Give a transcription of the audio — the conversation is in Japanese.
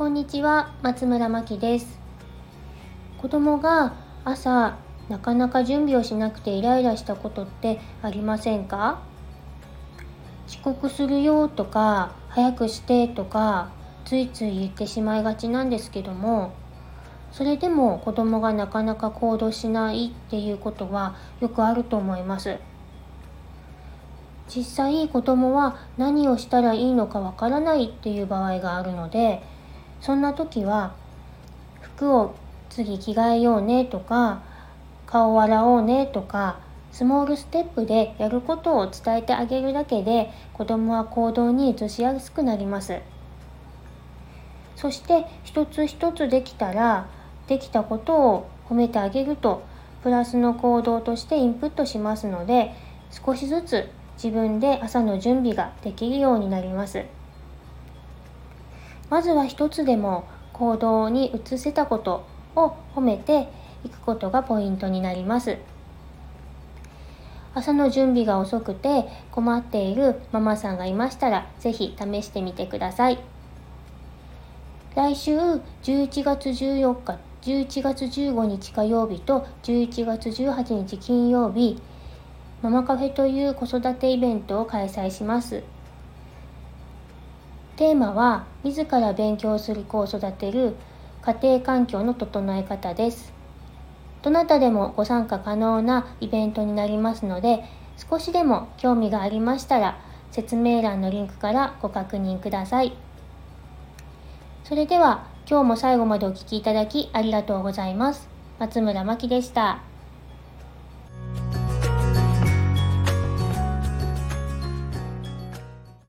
こんにちは松村真希です。子供が朝なかなか準備をしなくてイライラしたことってありませんか？遅刻するよとか早くしてとかついつい言ってしまいがちなんですけどもそれでも子供がなかなか行動しないっていうことはよくあると思います。実際子供は何をしたらいいのかわからないっていう場合があるのでそんな時は服を次着替えようねとか顔を洗おうねとかスモールステップでやることを伝えてあげるだけで子供は行動に移しやすくなります。そして一つ一つできたらできたことを褒めてあげるとプラスの行動としてインプットしますので少しずつ自分で朝の準備ができるようになります。まずは一つでも行動に移せたことを褒めていくことがポイントになります。朝の準備が遅くて困っているママさんがいましたら是非試してみてください。来週11月14日11月15日火曜日と11月18日金曜日ママカフェという子育てイベントを開催します。テーマは自ら勉強する子を育てる家庭環境の整え方です。どなたでもご参加可能なイベントになりますので少しでも興味がありましたら説明欄のリンクからご確認ください。それでは今日も最後までお聴きいただきありがとうございます。松村真希でした。